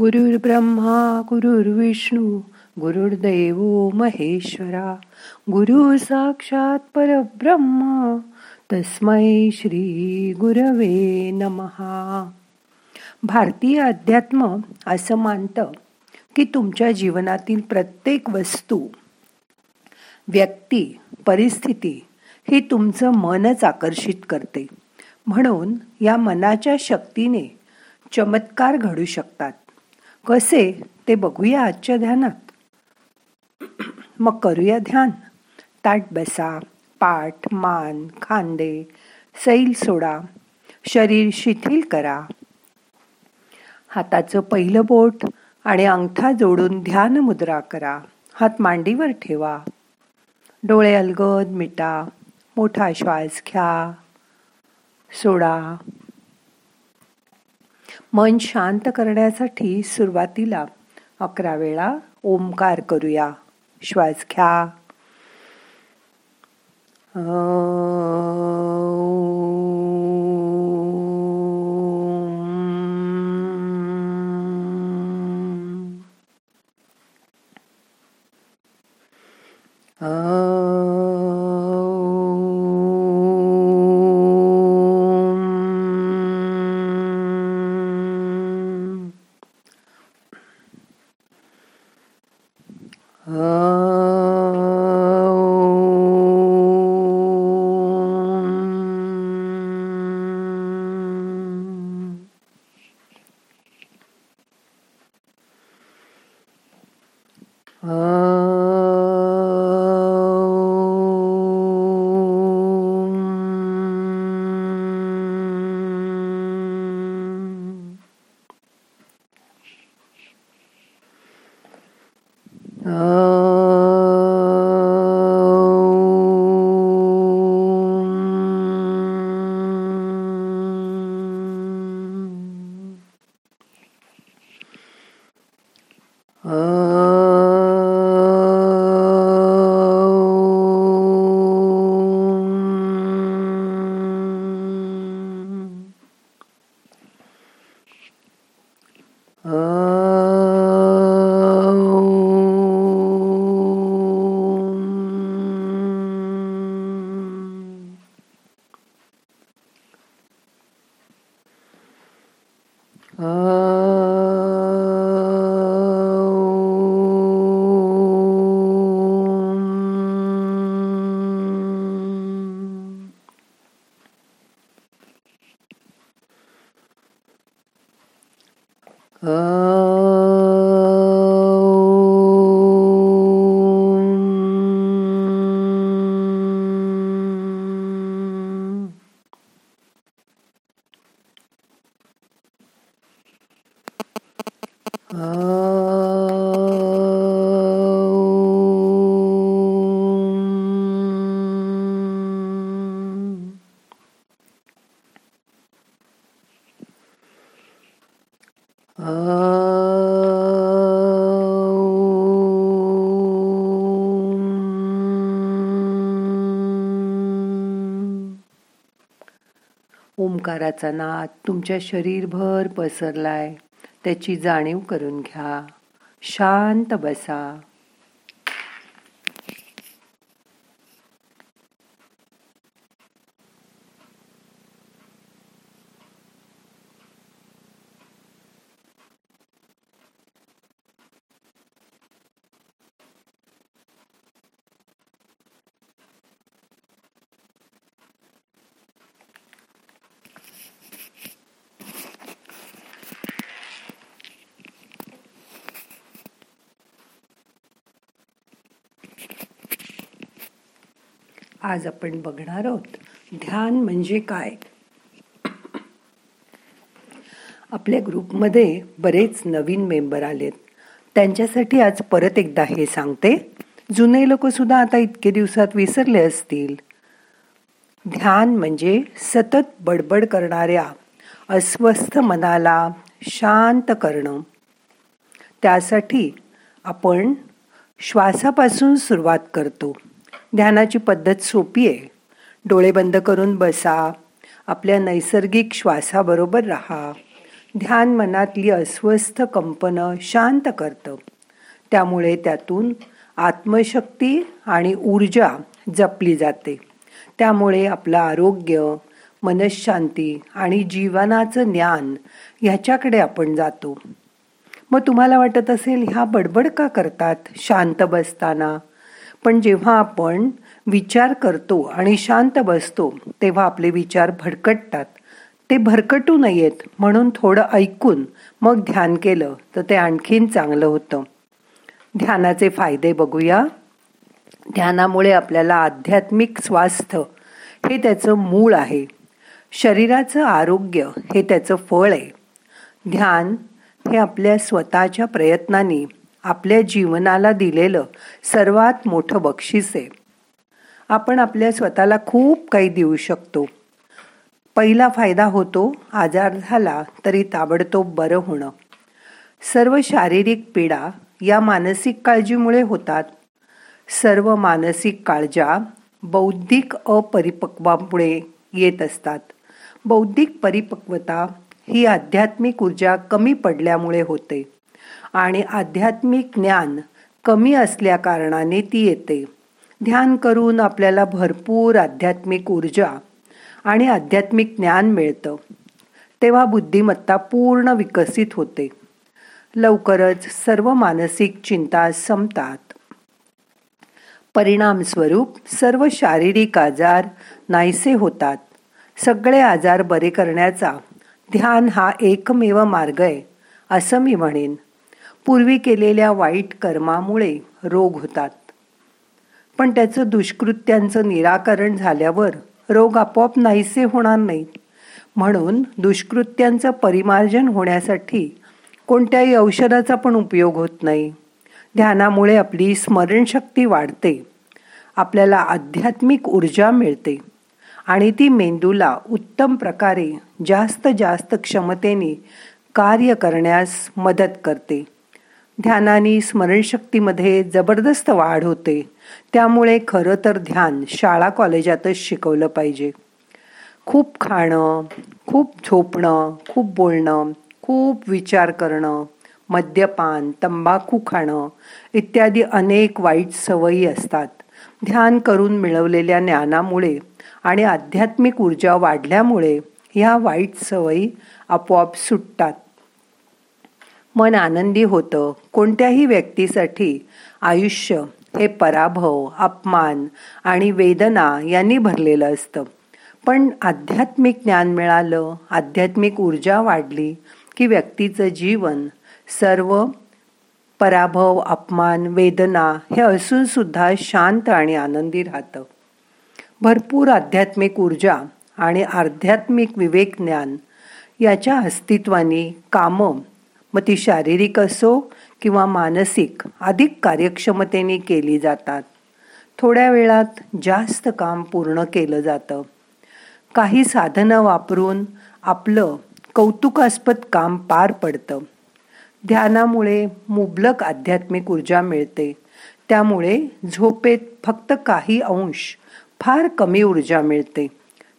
गुरुर्ब्रह्मा गुरुर्विष्णू गुरुर्दैव महेश्वरा गुरु साक्षात परब्रह्म तस्मै श्री गुरवे नमहा. भारतीय अध्यात्म असं मानतं की तुमच्या जीवनातील प्रत्येक वस्तू व्यक्ती परिस्थिती ही तुमचं मनच आकर्षित करते. म्हणून या मनाच्या शक्तीने चमत्कार घडू शकतात. कसे ते बघूया आजच्या ध्यानात. मग करूया ध्यान. ताट बसा पाठ मान खांदे सैल सोडा शरीर शिथिल करा. हाताचं पहिलं बोट आणि अंगठा जोडून ध्यान मुद्रा करा. हात मांडीवर ठेवा. डोळे अलगद मिटा. मोठा श्वास घ्या. सोडा. मन शांत करण्यासाठी सुरुवातीला अकरा वेळा ओमकार करूया. श्वास घ्या. Oh. 啊 ओंकाराचा नाद तुमच्या शरीरभर पसरलाय. त्याची जाणीव करून घ्या. शांत बसा. आज आपण बघणार आहोत. ध्यान म्हणजे काय? आपल्या ग्रुपमध्ये बरेच नवीन मेंबर आलेत. त्यांच्यासाठी आज परत एकदा हे सांगते. जुने लोक सुद्धा आता इतके दिवसात विसरले असतील. ध्यान म्हणजे सतत बडबड करणाऱ्या अस्वस्थ मनाला शांत करणं. त्यासाठी आपण श्वासापासून सुरुवात करतो. ध्यानाची पद्धत सोपी आहे. डोळे बंद करून बसा. आपल्या नैसर्गिक श्वासाबरोबर राहा. ध्यान मनातली अस्वस्थ कंपनं शांत करतं. त्यामुळे त्यातून आत्मशक्ती आणि ऊर्जा जपली जाते. त्यामुळे आपलं आरोग्य मनशांती आणि जीवनाचं ज्ञान ह्याच्याकडे आपण जातो. मग तुम्हाला वाटत असेल ह्या बडबड का करतात? शांत बसताना? पण जेव्हा आपण विचार करतो आणि शांत बसतो तेव्हा आपले विचार भडकटतात. ते भरकटू नयेत म्हणून थोडं ऐकून मग ध्यान केलं तर ते आणखीन चांगलं होतं. ध्यानाचे फायदे बघूया. ध्यानामुळे आपल्याला आध्यात्मिक स्वास्थ्य हे त्याचं मूळ आहे. शरीराचं आरोग्य हे त्याचं फळ आहे. ध्यान हे आपल्या स्वतःच्या प्रयत्नांनी आपल्या जीवनाला दिलेलं सर्वात मोठं बक्षीस आहे. आपण आपल्या स्वतःला खूप काही देऊ शकतो. पहिला फायदा होतो आजार झाला तरी ताबडतोब बरं होणं. सर्व शारीरिक पीडा या मानसिक काळजीमुळे होतात. सर्व मानसिक काळजा बौद्धिक अपरिपक्वामुळे येत असतात. बौद्धिक परिपक्वता ही आध्यात्मिक ऊर्जा कमी पडल्यामुळे होते. आणि आध्यात्मिक ज्ञान कमी असल्या कारणाने ती येते. ध्यान करून आपल्याला भरपूर आध्यात्मिक ऊर्जा आणि आध्यात्मिक ज्ञान मिळतं. तेव्हा बुद्धिमत्ता पूर्ण विकसित होते. लवकरच सर्व मानसिक चिंता संपतात. परिणामस्वरूप सर्व शारीरिक आजार नाहीसे होतात. सगळे आजार बरे करण्याचा ध्यान हा एकमेव मार्ग आहे असं मी म्हणेन. पूर्वी केलेल्या वाईट कर्मामुळे रोग होतात. पण त्याचं दुष्कृत्यांचं निराकरण झाल्यावर रोग आपोआप नाहीसे होणार नाहीत. म्हणून दुष्कृत्यांचं परिमार्जन होण्यासाठी कोणत्याही औषधाचा पण उपयोग होत नाही. ध्यानामुळे आपली स्मरणशक्ती वाढते. आपल्याला आध्यात्मिक ऊर्जा मिळते. आणि ती मेंदूला उत्तम प्रकारे जास्त जास्त क्षमतेने कार्य करण्यास मदत करते. ध्यानाने स्मरणशक्तीमध्ये जबरदस्त वाढ होते. त्यामुळे खरं तर ध्यान शाळा कॉलेजातच शिकवलं पाहिजे. खूप खाणं खूप झोपणं खूप बोलणं खूप विचार करणं मद्यपान तंबाखू खाणं इत्यादी अनेक वाईट सवयी असतात. ध्यान करून मिळवलेल्या ज्ञानामुळे आणि आध्यात्मिक ऊर्जा वाढल्यामुळे ह्या वाईट सवयी आपोआप सुटतात. मन आनंदी होतं. कोणत्याही व्यक्तीसाठी आयुष्य हे पराभव अपमान आणि वेदना यांनी भरलेलं असतं. पण आध्यात्मिक ज्ञान मिळालं आध्यात्मिक ऊर्जा वाढली की व्यक्तीचं जीवन सर्व पराभव अपमान वेदना हे असूनसुद्धा शांत आणि आनंदी राहतं. भरपूर आध्यात्मिक ऊर्जा आणि आध्यात्मिक विवेक ज्ञान याच्या अस्तित्वाने कामं मग ती शारीरिक असो किंवा मानसिक अधिक कार्यक्षमतेने केली जातात. थोड्या वेळात जास्त काम पूर्ण केलं जातं. काही साधनं वापरून आपलं कौतुकास्पद काम पार पडतं. ध्यानामुळे मुबलक आध्यात्मिक ऊर्जा मिळते. त्यामुळे झोपेत फक्त काही अंश फार कमी ऊर्जा मिळते.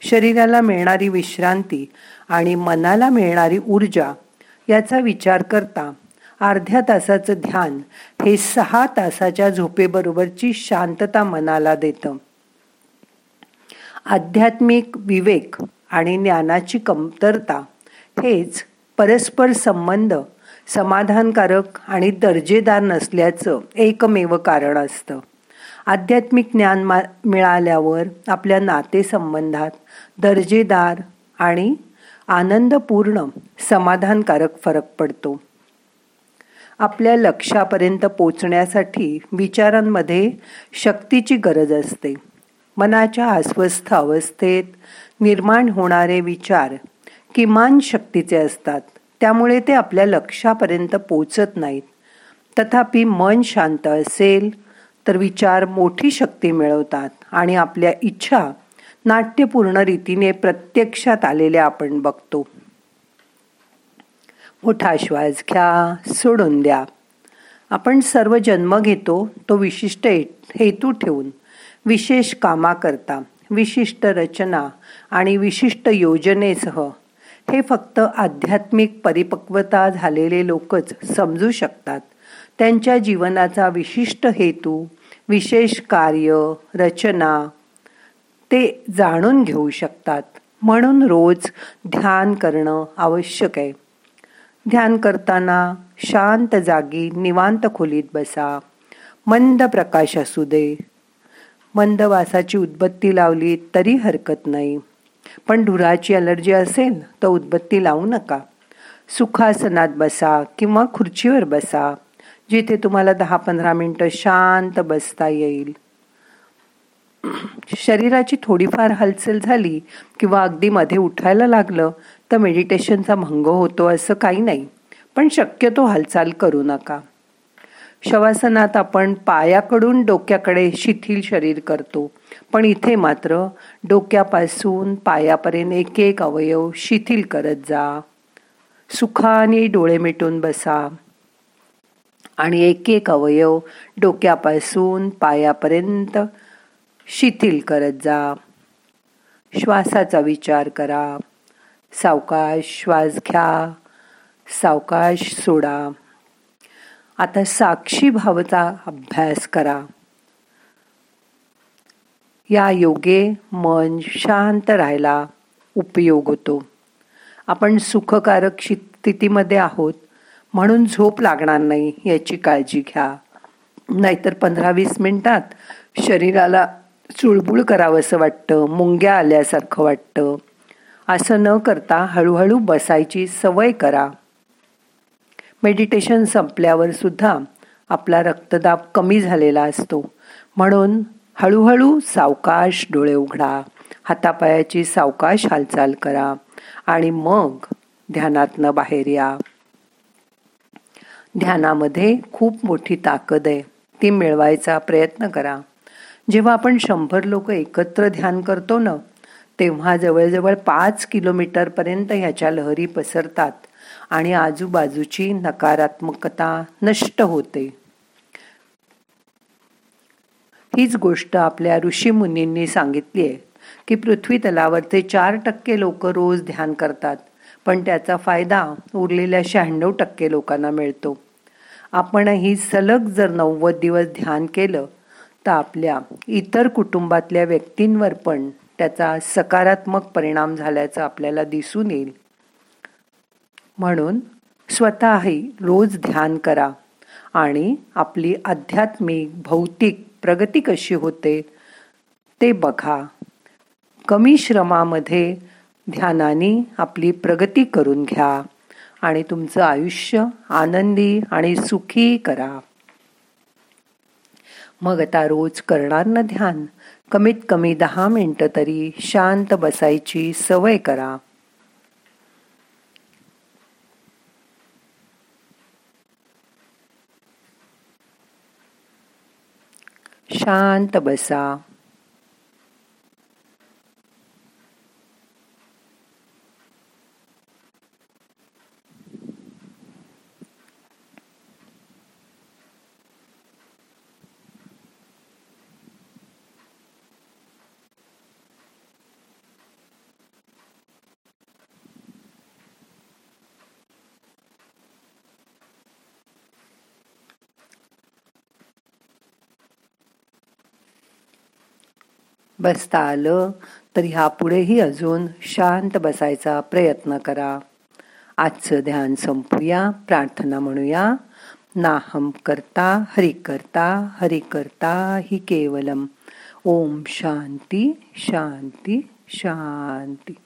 शरीराला मिळणारी विश्रांती आणि मनाला मिळणारी ऊर्जा याचा विचार करता अर्ध्या तासाचं ध्यान हे सहा तासाच्या झोपेबरोबरची शांतता मनाला देतं. आध्यात्मिक विवेक आणि ज्ञानाची कमतरता हेच परस्पर संबंध समाधानकारक आणि दर्जेदार नसल्याचं एकमेव कारण असतं. आध्यात्मिक ज्ञान मा मिळाल्यावर आपल्या नातेसंबंधात दर्जेदार आणि आनंदपूर्ण समाधानकारक फरक पडतो. आपल्या लक्षापर्यंत पोचण्यासाठी विचारांमध्ये शक्तीची गरज असते. मनाच्या अस्वस्थ अवस्थेत निर्माण होणारे विचार किमान शक्तीचे असतात. त्यामुळे ते आपल्या लक्षापर्यंत पोचत नाहीत. तथापि मन शांत असेल तर विचार मोठी शक्ती मिळवतात आणि आपल्या इच्छा नाट्यपूर्ण रीतीने प्रत्यक्षात आलेल्या आपण बघतो. मोठा श्वास घ्या सोडून द्या. आपण सर्व जन्म घेतो तो विशिष्ट हेतू ठेवून विशेष कामा करता विशिष्ट रचना आणि विशिष्ट योजनेसह हे फक्त आध्यात्मिक परिपक्वता झालेले लोकच समजू शकतात. त्यांच्या जीवनाचा विशिष्ट हेतू विशेष कार्य रचना ते जाणून घेऊ शकतात. म्हणून रोज ध्यान करणं आवश्यक आहे. ध्यान करताना शांत जागी निवांत खोलीत बसा. मंद प्रकाश असू दे. मंद वासाची उदबत्ती लावली तरी हरकत नाही. पण धुराची अलर्जी असेल तर उदबत्ती लावू नका. सुखासनात बसा किंवा खुर्चीवर बसा जिथे तुम्हाला दहा पंधरा मिनटं शांत बसता येईल. शरीराची थोडीफार हालचाल झाली किंवा अगदी मध्ये उठायला लागलं तर मेडिटेशनचा भंग होतो असं काही नाही. पण शक्यतो हालचाल करू नका. शवासनात आपण पायाकडून डोक्याकडे शिथिल शरीर करतो. पण इथे मात्र डोक्यापासून पायापर्यंत एक एक अवयव शिथिल करत जा. सुखाने डोळे मिटून बसा. आणि एक एक अवयव डोक्यापासून पायापर्यंत शिथिल करत जा. श्वासाचा विचार करा. सावकाश श्वास घ्या. सावकाश सोडा. आता साक्षी भावचा अभ्यास करा. या योगे मन शांत राहायला उपयोग होतो. आपण सुखकारक स्थितीमध्ये आहोत म्हणून झोप लागणार नाही याची काळजी घ्या. नाहीतर पंधरा वीस मिनटात शरीराला चुळबुळ करावंसं वाटतं मुंग्या आल्यासारखं वाटतं. असं न करता हळूहळू बसायची सवय करा. मेडिटेशन संपल्यावर सुद्धा आपला रक्तदाब कमी झालेला असतो. म्हणून हळूहळू सावकाश डोळे उघडा हातापायाची सावकाश हालचाल करा आणि मग ध्यानातनं बाहेर या. ध्यानामध्ये खूप मोठी ताकद आहे ती मिळवायचा प्रयत्न करा. जेव्हा आपण शंभर लोक एकत्र ध्यान करतो ना तेव्हा जवळजवळ पाच किलोमीटरपर्यंत ह्याच्या लहरी पसरतात आणि आजूबाजूची नकारात्मकता नष्ट होते. हीच गोष्ट आपल्या ऋषीमुनींनी सांगितली आहे की पृथ्वी तलावरचे चार टक्के लोक रोज ध्यान करतात पण त्याचा फायदा उरलेल्या शहाण्णव टक्के लोकांना मिळतो. आपणही सलग जर नव्वद दिवस ध्यान केलं तर आपल्या इतर कुटुंबातल्या व्यक्तींवर पण त्याचा सकारात्मक परिणाम झाल्याचं आपल्याला दिसून येईल. म्हणून स्वतःही रोज ध्यान करा आणि आपली आध्यात्मिक भौतिक प्रगती कशी होते ते बघा. कमी श्रमामध्ये ध्यानाने आपली प्रगती करून घ्या आणि तुमचं आयुष्य आनंदी आणि सुखी करा. मग आता रोज करणार ना ध्यान. कमीत कमी दहा मिनटं तरी शांत बसायची सवय करा. शांत बसा. बसता आलं तर ह्यापुढेही अजून शांत बसायचा प्रयत्न करा. आजचं ध्यान संपूया प्रार्थना म्हणूया. नाहम करता हरि करता हरि करता हि केवलम. ओम शांती शांती शांती.